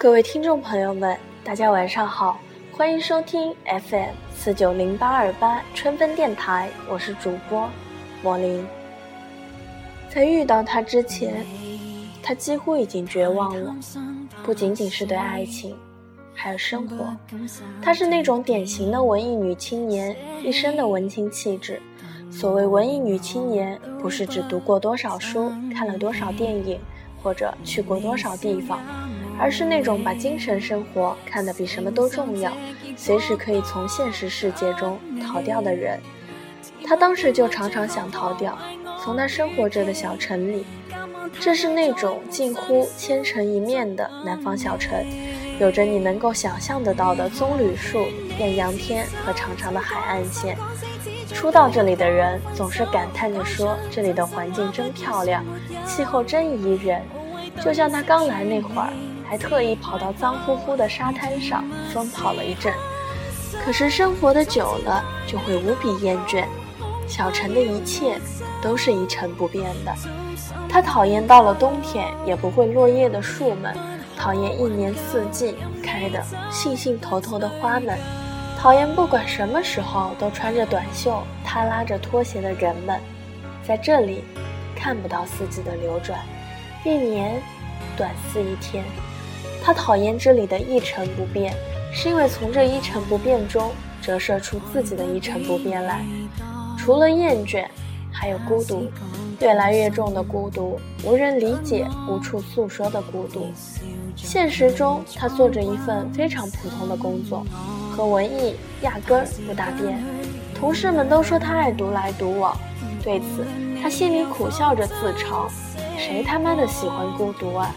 各位听众朋友们，大家晚上好，欢迎收听 FM 四九零八二八春分电台，我是主播莫林。在遇到他之前，他几乎已经绝望了，不仅仅是对爱情，还有生活。她是那种典型的文艺女青年，一身的文青气质。所谓文艺女青年，不是只读过多少书，看了多少电影，或者去过多少地方。而是那种把精神生活看得比什么都重要，随时可以从现实世界中逃掉的人。他当时就常常想逃掉，从他生活着的小城里。这是那种近乎千城一面的南方小城，有着你能够想象得到的棕榈树、艳阳天和长长的海岸线。初到这里的人总是感叹着说：“这里的环境真漂亮，气候真宜人。”就像他刚来那会儿。还特意跑到脏乎乎的沙滩上疯跑了一阵，可是生活的久了就会无比厌倦。小城的一切都是一成不变的。他讨厌到了冬天也不会落叶的树们，讨厌一年四季开的兴兴头头的花们，讨厌不管什么时候都穿着短袖、他拉着拖鞋的人们。在这里，看不到四季的流转，一年短似一天。他讨厌这里的一成不变，是因为从这一成不变中折射出自己的一成不变来。除了厌倦，还有孤独，越来越重的孤独，无人理解、无处诉说的孤独。现实中，他做着一份非常普通的工作，和文艺压根儿不搭边。同事们都说他爱独来独往，对此他心里苦笑着自嘲：谁他妈的喜欢孤独啊？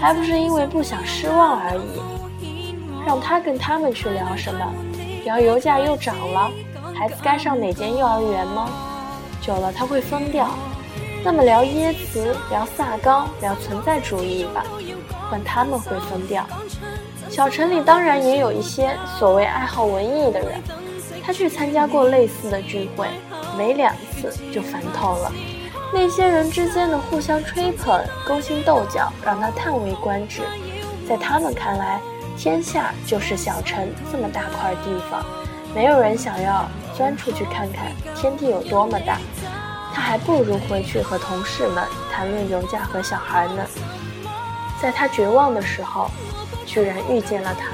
还不是因为不想失望而已。让他跟他们去聊什么？聊油价又涨了，孩子该上哪间幼儿园吗？久了他会疯掉。那么聊耶茨，聊萨冈，聊存在主义吧，换他们会疯掉。小城里当然也有一些所谓爱好文艺的人，他去参加过类似的聚会，没两次就烦透了。那些人之间的互相吹捧、勾心斗角，让他叹为观止。在他们看来，天下就是小城这么大块地方，没有人想要钻出去看看天地有多么大。他还不如回去和同事们谈论油价和小孩呢。在他绝望的时候，居然遇见了他。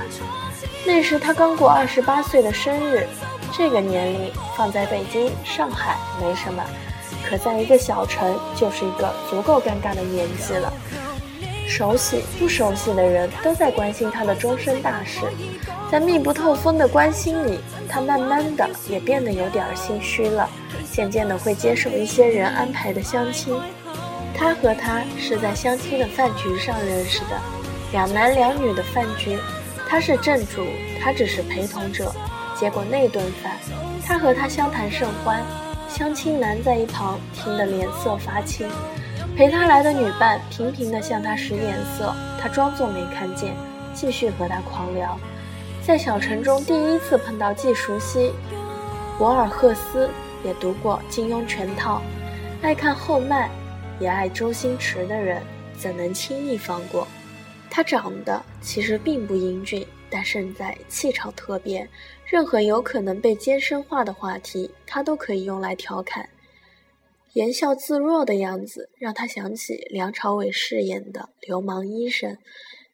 那时他刚过二十八岁的生日，这个年龄放在北京、上海没什么。可在一个小城，就是一个足够尴尬的年纪了。熟悉不熟悉的人都在关心他的终身大事，在密不透风的关心里，他慢慢的也变得有点心虚了，渐渐的会接受一些人安排的相亲。他和他是在相亲的饭局上认识的，两男两女的饭局，他是正主，他只是陪同者。结果那顿饭，他和他相谈甚欢。相亲男在一旁听得脸色发青，陪他来的女伴频频地向他使眼色，他装作没看见，继续和他狂聊。在小城中第一次碰到既熟悉博尔赫斯，也读过金庸全套，爱看后麦，也爱周星驰的人，怎能轻易放过？他长得其实并不英俊。但胜在气场特别，任何有可能被尖深化的话题，他都可以用来调侃。言笑自若的样子，让他想起梁朝伟饰演的流氓医生。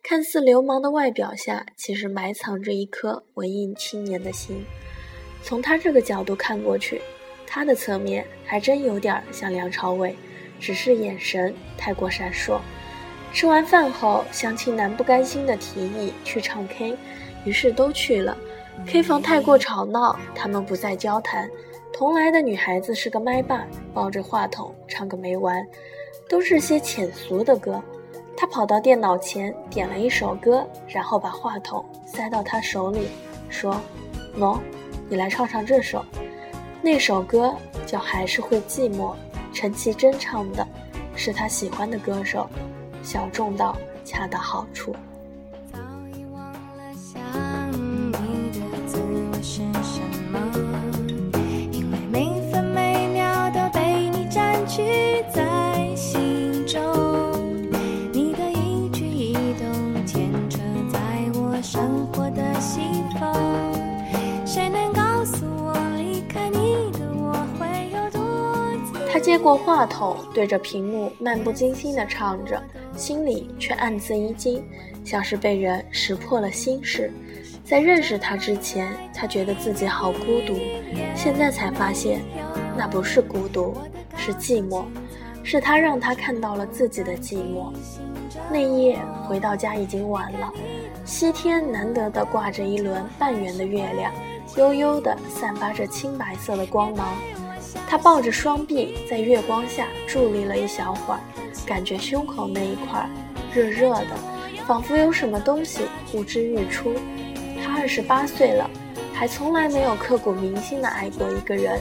看似流氓的外表下，其实埋藏着一颗文艺青年的心。从他这个角度看过去，他的侧面还真有点像梁朝伟，只是眼神太过闪烁。吃完饭后，相亲男不甘心地提议去唱 K，于是都去了。K 房太过吵闹，他们不再交谈。同来的女孩子是个麦霸，抱着话筒唱个没完，都是些浅俗的歌。他跑到电脑前点了一首歌，然后把话筒塞到他手里，说：“喏，你来唱唱这首。”那首歌叫《还是会寂寞》，陈绮贞唱的，是他喜欢的歌手。小众到恰到好处。他接过话筒，对着屏幕漫不经心的唱着，心里却暗自一惊，像是被人识破了心事。在认识他之前，他觉得自己好孤独，现在才发现，那不是孤独。是寂寞，是他让他看到了自己的寂寞。那夜回到家已经晚了，西天难得的挂着一轮半圆的月亮，悠悠的散发着青白色的光芒。他抱着双臂在月光下伫立了一小会儿，感觉胸口那一块热热的，仿佛有什么东西呼之欲出。他二十八岁了，还从来没有刻骨铭心的爱过一个人。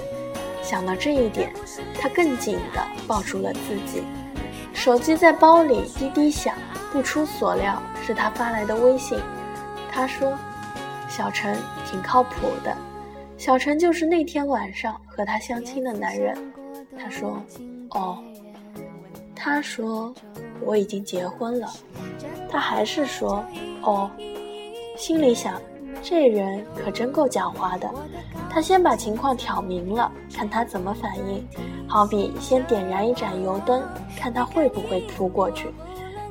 想到这一点，他更紧地抱住了自己。手机在包里滴滴响，不出所料是他发来的微信。他说：“小陈挺靠谱的。”小陈就是那天晚上和他相亲的男人。他说：“哦。”他说：“我已经结婚了。”他还是说：“哦。”心里想：这人可真够狡猾的。他先把情况挑明了，看他怎么反应。好比先点燃一盏油灯，看他会不会扑过去。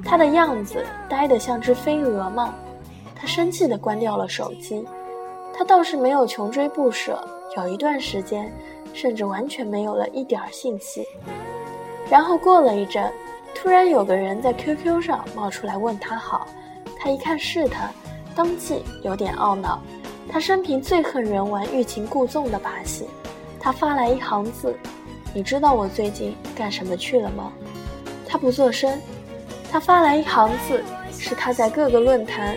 他的样子呆得像只飞蛾嘛。他生气地关掉了手机。他倒是没有穷追不舍，有一段时间，甚至完全没有了一点信息。然后过了一阵，突然有个人在 QQ 上冒出来问他好，他一看是他，当即有点懊恼。他生平最恨人玩欲擒故纵的把戏。他发来一行字：“你知道我最近干什么去了吗？”他不作声。他发来一行字，是他在各个论坛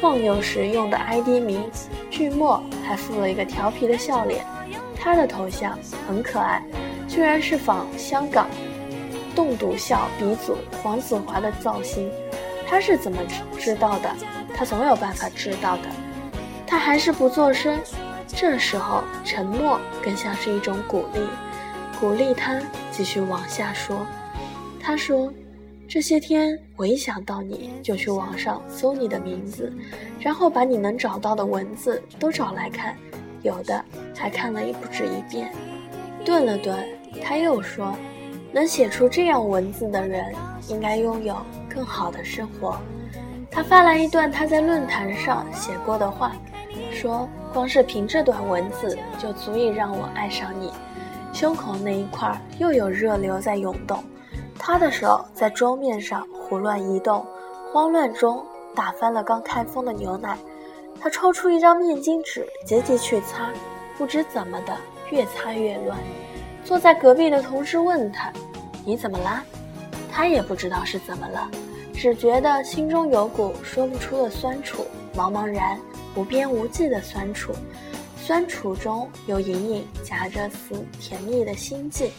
晃悠时用的 ID 名。句末还附了一个调皮的笑脸，他的头像很可爱，居然是仿香港栋笃笑鼻祖黄子华的造型。他是怎么知道的？他总有办法知道的。他还是不作声。这时候沉默更像是一种鼓励，鼓励他继续往下说。他说。这些天，我一想到你就去网上搜你的名字，然后把你能找到的文字都找来看，有的还看了一不止一遍。顿了顿，他又说：“能写出这样文字的人，应该拥有更好的生活。”他发来一段他在论坛上写过的话，说：“光是凭这段文字就足以让我爱上你。”胸口那一块又有热流在涌动。他的手在桌面上胡乱移动，慌乱中打翻了刚开封的牛奶。他抽出一张面巾纸，急急去擦，不知怎么的，越擦越乱。坐在隔壁的同事问他：“你怎么啦？”他也不知道是怎么了，只觉得心中有股说不出的酸楚，茫茫然、无边无际的酸楚。酸楚中有隐隐夹着丝甜蜜的心悸。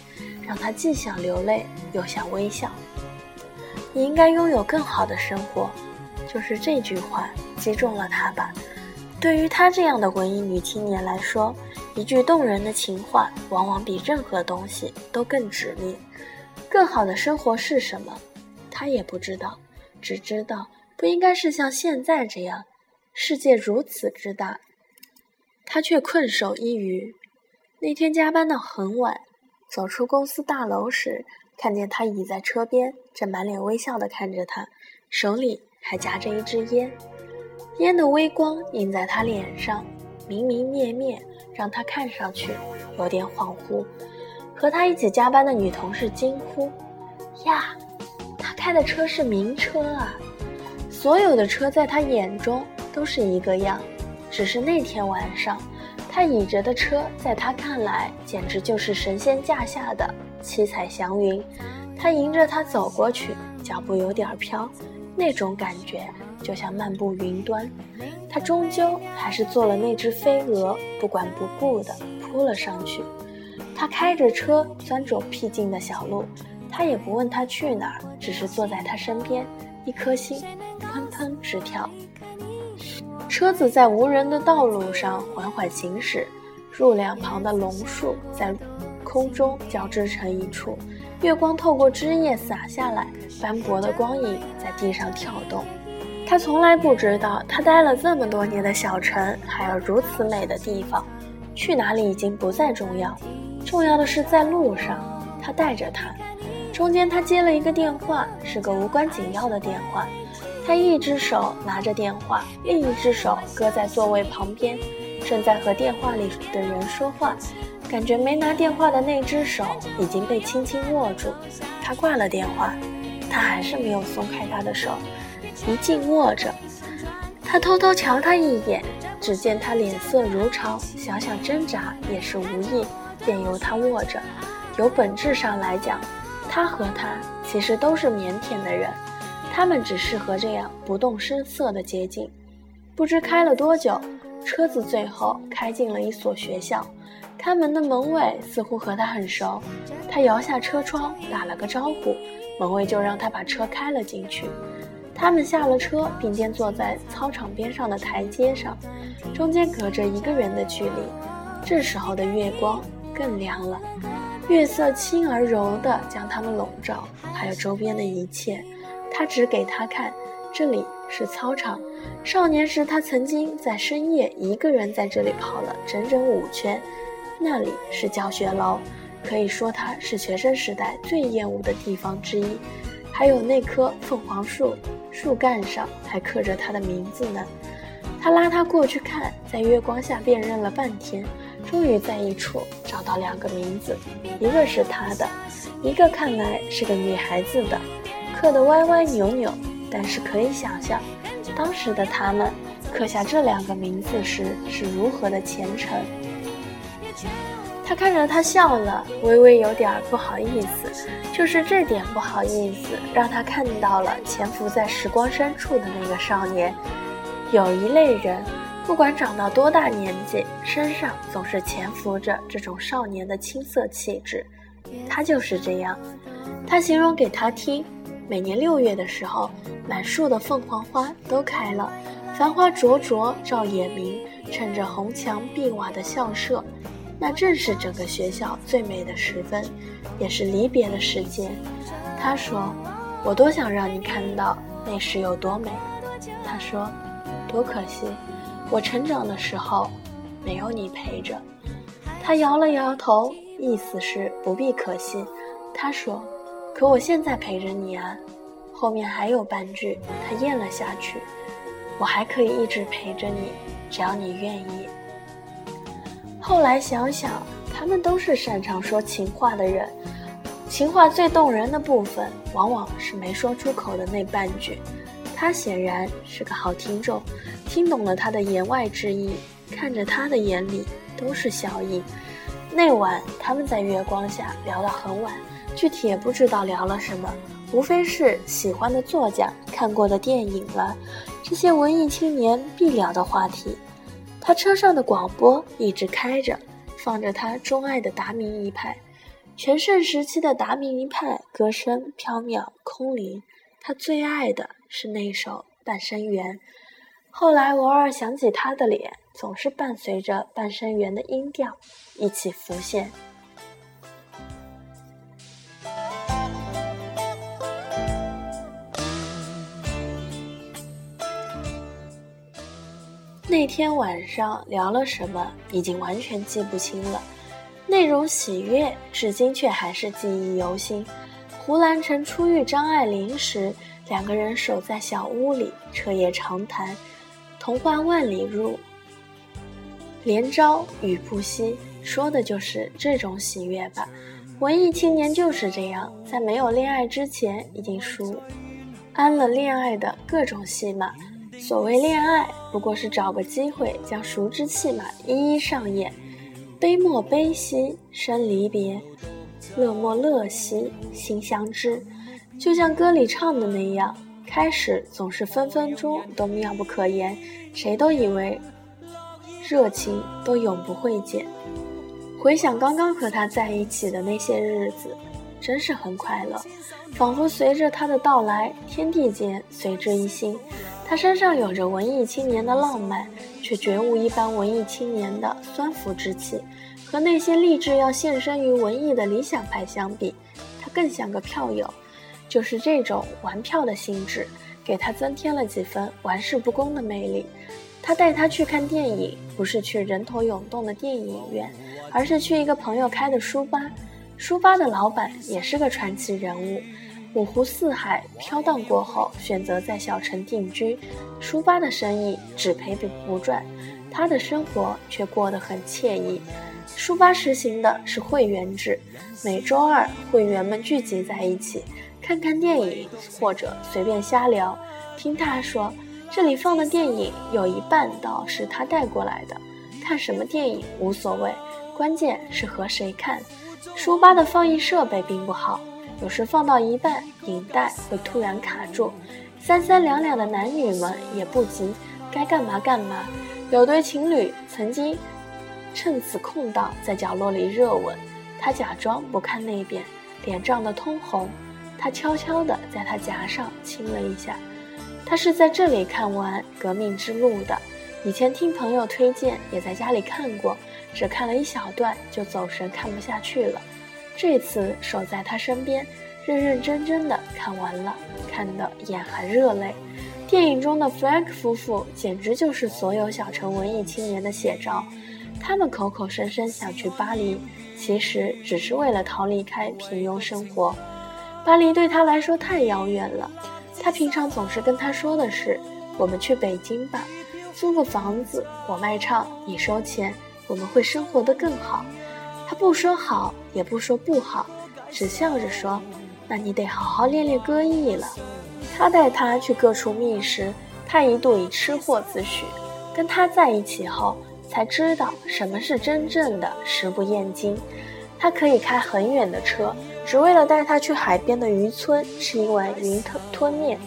让他既想流泪又想微笑。你应该拥有更好的生活，就是这句话击中了他吧。对于他这样的文艺女青年来说，一句动人的情话，往往比任何东西都更直立。更好的生活是什么？他也不知道，只知道不应该是像现在这样。世界如此之大，他却困守一隅。那天加班到很晚。走出公司大楼时，看见他倚在车边，正满脸微笑地看着他，手里还夹着一支烟。烟的微光映在他脸上，明明灭灭，让他看上去有点恍惚。和他一起加班的女同事惊呼：“呀，他开的车是名车啊！”所有的车在他眼中都是一个样，只是那天晚上。他倚着的车，在他看来简直就是神仙驾下的七彩祥云。他迎着他走过去，脚步有点飘，那种感觉就像漫步云端。他终究还是做了那只飞蛾，不管不顾的扑了上去。他开着车钻走僻静的小路，他也不问他去哪儿，只是坐在他身边，一颗心砰砰直跳。车子在无人的道路上缓缓行驶，路两旁的榕树在空中交织成一处，月光透过枝叶洒下来，斑驳的光影在地上跳动。他从来不知道，他待了这么多年的小城还有如此美的地方。去哪里已经不再重要，重要的是在路上，他带着她。中间他接了一个电话，是个无关紧要的电话。他一只手拿着电话，另一只手搁在座位旁边，正在和电话里的人说话。感觉没拿电话的那只手已经被轻轻握住。他挂了电话，他还是没有松开他的手，一劲握着。他偷偷瞧他一眼，只见他脸色如常，想想挣扎也是无益，便由他握着。由本质上来讲，他和他其实都是腼腆的人，他们只适合这样不动声色的接近。不知开了多久，车子最后开进了一所学校。看门的门卫似乎和他很熟，他摇下车窗打了个招呼，门卫就让他把车开了进去。他们下了车，并肩坐在操场边上的台阶上，中间隔着一个人的距离。这时候的月光更凉了，月色轻而柔地将他们笼罩，还有周边的一切。他指给他看，这里是操场。少年时，他曾经在深夜一个人在这里跑了整整五圈。那里是教学楼，可以说它是学生时代最厌恶的地方之一。还有那棵凤凰树，树干上还刻着他的名字呢。他拉他过去看，在月光下辨认了半天，终于在一处找到两个名字，一个是他的，一个看来是个女孩子的，刻得歪歪扭扭。但是可以想象，当时的他们刻下这两个名字时是如何的虔诚。他看着他笑了，微微有点不好意思。就是这点不好意思，让他看到了潜伏在时光深处的那个少年。有一类人，不管长到多大年纪，身上总是潜伏着这种少年的青涩气质。他就是这样。他形容给他听：每年六月的时候，满树的凤凰花都开了，繁花灼灼照眼明，衬着红墙碧瓦的校舍。那正是整个学校最美的时分，也是离别的时间。他说：“我多想让你看到那时有多美。”他说：“多可惜，我成长的时候没有你陪着。”他摇了摇头，意思是不必可惜。他说：“可我现在陪着你啊。”后面还有半句，他咽了下去：“我还可以一直陪着你，只要你愿意。”后来想想，他们都是擅长说情话的人。情话最动人的部分，往往是没说出口的那半句。他显然是个好听众，听懂了他的言外之意，看着他的眼里都是笑意。那晚他们在月光下聊到很晚，具体也不知道聊了什么，无非是喜欢的作家、看过的电影了，这些文艺青年必聊的话题。他车上的广播一直开着，放着他钟爱的达明一派，全盛时期的达明一派歌声飘渺空灵。他最爱的是那首《半生缘》，后来偶尔想起他的脸，总是伴随着《半生缘》的音调一起浮现。那天晚上聊了什么，已经完全记不清了。内容喜悦，至今却还是记忆犹新。胡兰成初遇张爱玲时，两个人守在小屋里彻夜长谈，童话万里入，连朝雨不息，说的就是这种喜悦吧。文艺青年就是这样，在没有恋爱之前，已经熟安了恋爱的各种戏码。所谓恋爱，不过是找个机会将熟知戏码一一上演。悲莫悲兮生离别，乐莫乐兮心相知。就像歌里唱的那样，开始总是分分钟都妙不可言，谁都以为热情都永不会减。回想刚刚和他在一起的那些日子，真是很快乐，仿佛随着他的到来，天地间随之一新。他身上有着文艺青年的浪漫，却绝无一般文艺青年的酸腐之气。和那些立志要献身于文艺的理想派相比，他更像个票友。就是这种玩票的性质，给他增添了几分玩世不恭的魅力。他带他去看电影，不是去人头涌动的电影院，而是去一个朋友开的书吧。书吧的老板也是个传奇人物，五湖四海飘荡过后，选择在小城定居。书吧的生意只赔不赚，他的生活却过得很惬意。书吧实行的是会员制，每周二会员们聚集在一起，看看电影或者随便瞎聊。听他说，这里放的电影有一半倒是他带过来的。看什么电影无所谓，关键是和谁看。书吧的放映设备并不好，有时放到一半，影带会突然卡住。三三两两的男女们也不急，该干嘛干嘛。有对情侣曾经。趁此空档，在角落里热吻。他假装不看那边，脸涨得通红。他悄悄地在他颊上亲了一下。他是在这里看完《革命之路》的，以前听朋友推荐，也在家里看过，只看了一小段就走神，看不下去了。这次守在他身边，认认真真的看完了，看得眼含热泪。电影中的 Frank 夫妇简直就是所有小城文艺青年的写照。他们口口声声想去巴黎，其实只是为了逃离开平庸生活。巴黎对他来说太遥远了。他平常总是跟他说的是：“我们去北京吧，租个房子，我卖唱，你收钱，我们会生活得更好。”他不说好，也不说不好，只笑着说：“那你得好好练练歌艺了。”他带他去各处觅食，他一度以吃货自诩。跟他在一起后。才知道什么是真正的食不厌精。他可以开很远的车，只为了带他去海边的渔村吃一碗云吞吞面。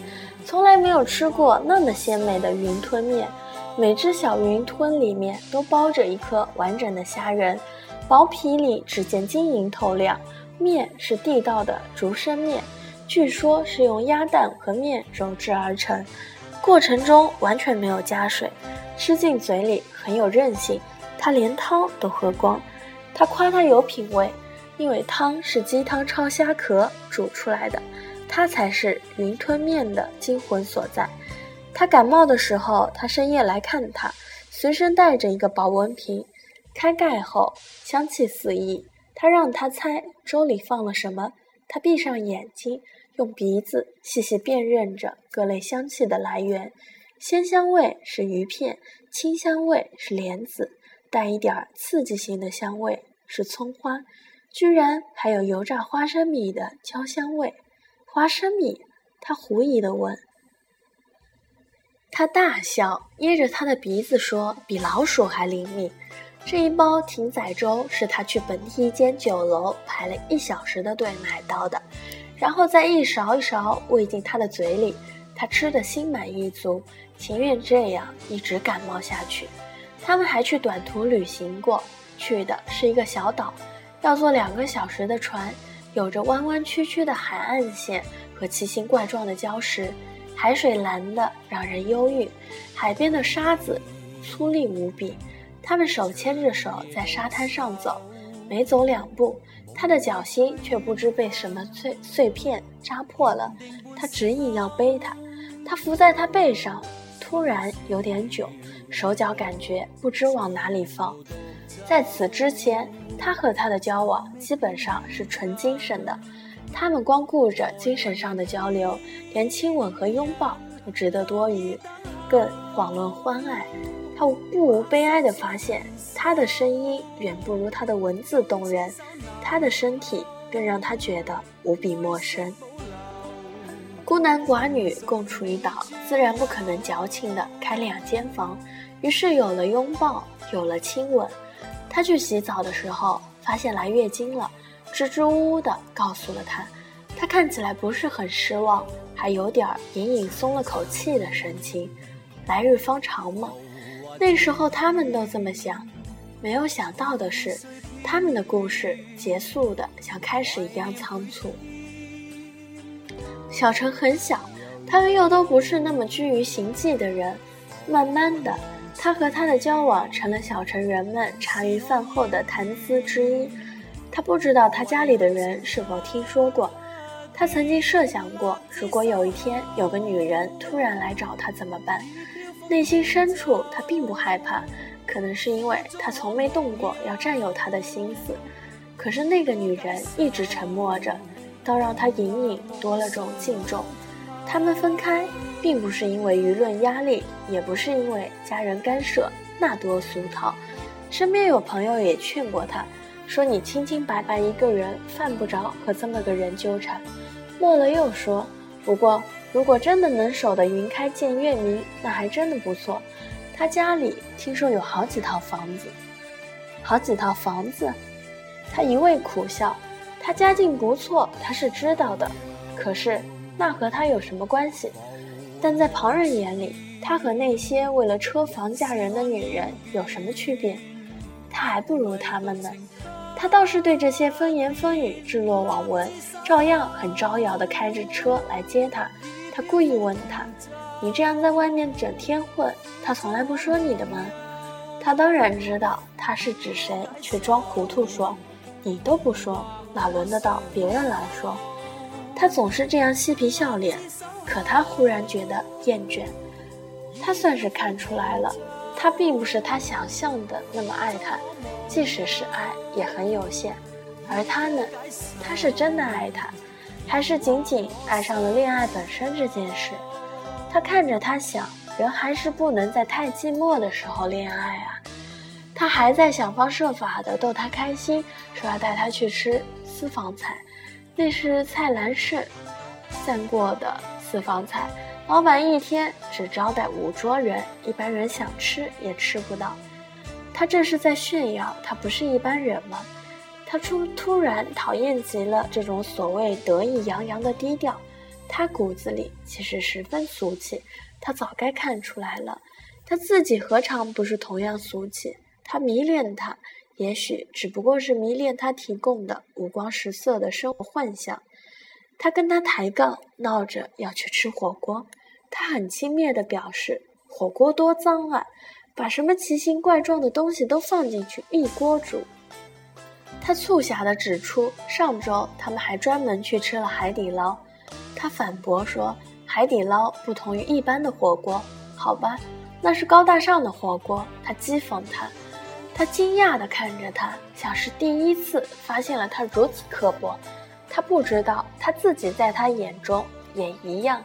从来没有吃过那么鲜美的云吞面，每只小云吞里面都包着一颗完整的虾仁，薄皮里只见晶莹透亮。面是地道的竹升面，据说是用鸭蛋和面揉制而成，过程中完全没有加水。吃进嘴里很有韧性，他连汤都喝光。他夸他有品味，因为汤是鸡汤焯虾壳煮出来的，它才是云吞面的精魂所在。他感冒的时候，他深夜来看他，随身带着一个保温瓶，开盖后香气四溢。他让他猜粥里放了什么，他闭上眼睛，用鼻子细细辨认着各类香气的来源。鲜香味是鱼片，清香味是莲子，带一点刺激性的香味是葱花，居然还有油炸花生米的焦香味。花生米？他狐疑地问。他大笑，捏着他的鼻子说：“比老鼠还灵敏。”这一包艇仔粥是他去本地一间酒楼排了一小时的队买到的，然后再一勺一勺喂进他的嘴里，他吃得心满意足。情愿这样一直感冒下去。他们还去短途旅行过，去的是一个小岛，要坐两个小时的船，有着弯弯曲曲的海岸线和奇形怪状的礁石，海水蓝的让人忧郁，海边的沙子粗粝无比。他们手牵着手在沙滩上走，没走两步，他的脚心却不知被什么碎碎片扎破了。他执意要背他，他伏在他背上。突然有点囧，手脚感觉不知往哪里放。在此之前，他和他的交往基本上是纯精神的，他们光顾着精神上的交流，连亲吻和拥抱都值得多余，更遑论欢爱。他不无悲哀地发现，他的声音远不如他的文字动人，他的身体更让他觉得无比陌生。孤男寡女共处一岛，自然不可能矫情的开两间房。于是有了拥抱，有了亲吻。他去洗澡的时候，发现来月经了，支支吾吾的告诉了他。他看起来不是很失望，还有点隐隐松了口气的神情。来日方长嘛，那时候他们都这么想。没有想到的是，他们的故事结束的像开始一样仓促。小城很小，他们又都不是那么拘于行迹的人。慢慢的，他和他的交往成了小城人们茶余饭后的谈资之一。他不知道他家里的人是否听说过。他曾经设想过，如果有一天有个女人突然来找他怎么办？内心深处，他并不害怕，可能是因为他从没动过要占有他的心思。可是那个女人一直沉默着，倒让他隐隐多了种敬重。他们分开，并不是因为舆论压力，也不是因为家人干涉，那多俗套。身边有朋友也劝过他，说你清清白白一个人，犯不着和这么个人纠缠。末了又说，不过如果真的能守得云开见月明，那还真的不错。他家里听说有好几套房子，好几套房子。他一味苦笑。他家境不错，他是知道的，可是。那和他有什么关系？但在旁人眼里，他和那些为了车房嫁人的女人有什么区别？他还不如他们呢。他倒是对这些风言风语置若罔闻，照样很招摇地开着车来接他。他故意问她：“你这样在外面整天混，他从来不说你的吗？”他当然知道他是指谁，却装糊涂说：“你都不说，哪轮得到别人来说？”他总是这样嬉皮笑脸，可他忽然觉得厌倦。他算是看出来了，他并不是他想象的那么爱他，即使是爱，也很有限。而他呢，他是真的爱他，还是仅仅爱上了恋爱本身这件事？他看着他想，人还是不能在太寂寞的时候恋爱啊。他还在想方设法的逗他开心，说要带他去吃私房菜。那是蔡澜氏散过的私房菜，老板一天只招待五桌人，一般人想吃也吃不到。他这是在炫耀，他不是一般人吗？他突突然讨厌极了这种所谓得意洋洋的低调，他骨子里其实十分俗气。他早该看出来了，他自己何尝不是同样俗气？他迷恋他。也许只不过是迷恋他提供的五光十色的生活幻想。他跟他抬杠，闹着要去吃火锅。他很轻蔑地表示：“火锅多脏啊，把什么奇形怪状的东西都放进去一锅煮。”他促狭地指出，上周他们还专门去吃了海底捞。他反驳说：“海底捞不同于一般的火锅，好吧，那是高大上的火锅。”他讥讽他。他惊讶地看着他，像是第一次发现了他如此刻薄。他不知道他自己在他眼中也一样。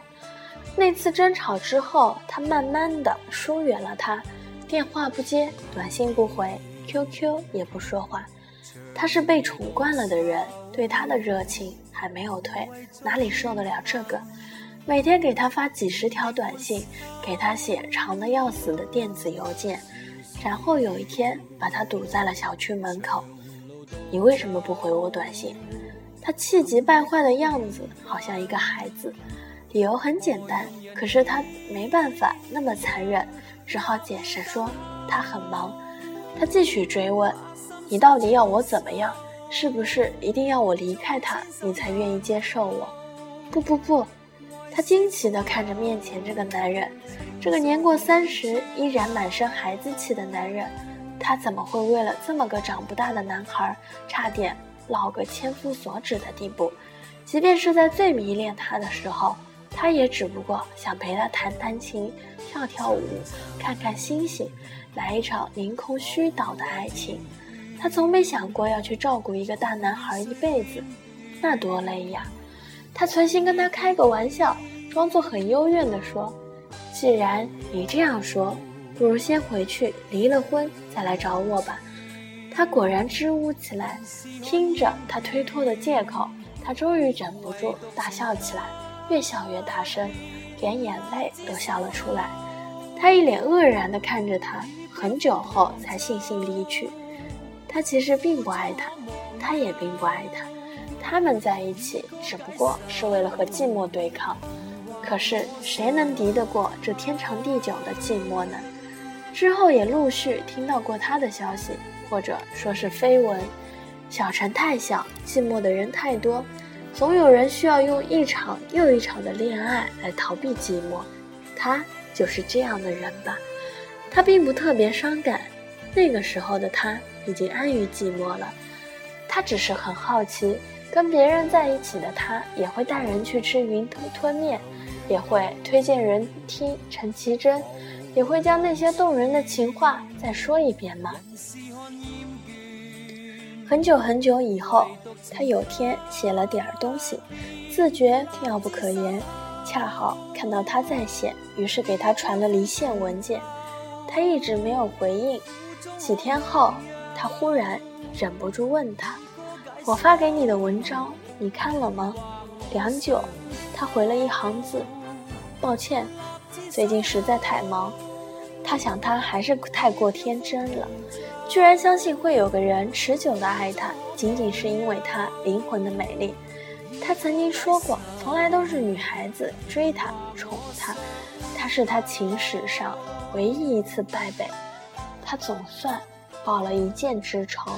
那次争吵之后，他慢慢地疏远了他，电话不接，短信不回，QQ 也不说话。他是被宠惯了的人，对他的热情还没有退，哪里受得了这个？每天给他发几十条短信，给他写长的要死的电子邮件。然后有一天，把他堵在了小区门口。你为什么不回我短信？他气急败坏的样子，好像一个孩子。理由很简单，可是他没办法那么残忍，只好解释说他很忙。他继续追问：你到底要我怎么样？是不是一定要我离开他，你才愿意接受我？不不不。他惊奇地看着面前这个男人，这个年过三十依然满身孩子气的男人，他怎么会为了这么个长不大的男孩，差点老个千夫所指的地步？即便是在最迷恋他的时候，他也只不过想陪他弹弹琴、跳跳舞、看看星星，来一场凌空虚岛的爱情。他从没想过要去照顾一个大男孩一辈子，那多累呀！他存心跟他开个玩笑，装作很幽怨地说：“既然你这样说，不如先回去离了婚再来找我吧。”他果然支吾起来，听着他推脱的借口，他终于忍不住大笑起来，越笑越大声，连眼泪都笑了出来。他一脸愕然地看着他，很久后才悻悻离去。他其实并不爱他，他也并不爱他。他们在一起只不过是为了和寂寞对抗，可是谁能敌得过这天长地久的寂寞呢？之后也陆续听到过他的消息，或者说是绯闻。小城太小，寂寞的人太多，总有人需要用一场又一场的恋爱来逃避寂寞。他就是这样的人吧？他并不特别伤感，那个时候的他已经安于寂寞了。他只是很好奇。跟别人在一起的他，也会带人去吃云吞吞面，也会推荐人听陈绮贞，也会将那些动人的情话再说一遍吗？很久很久以后，他有天写了点儿东西，自觉妙不可言，恰好看到他在线，于是给他传了离线文件。他一直没有回应。几天后，他忽然忍不住问他：“我发给你的文章，你看了吗？”良久，他回了一行字：“抱歉，最近实在太忙。”他想，他还是太过天真了，居然相信会有个人持久的爱她，仅仅是因为她灵魂的美丽。他曾经说过，从来都是女孩子追他、宠他，他是他情史上唯一一次败北，他总算报了一箭之仇。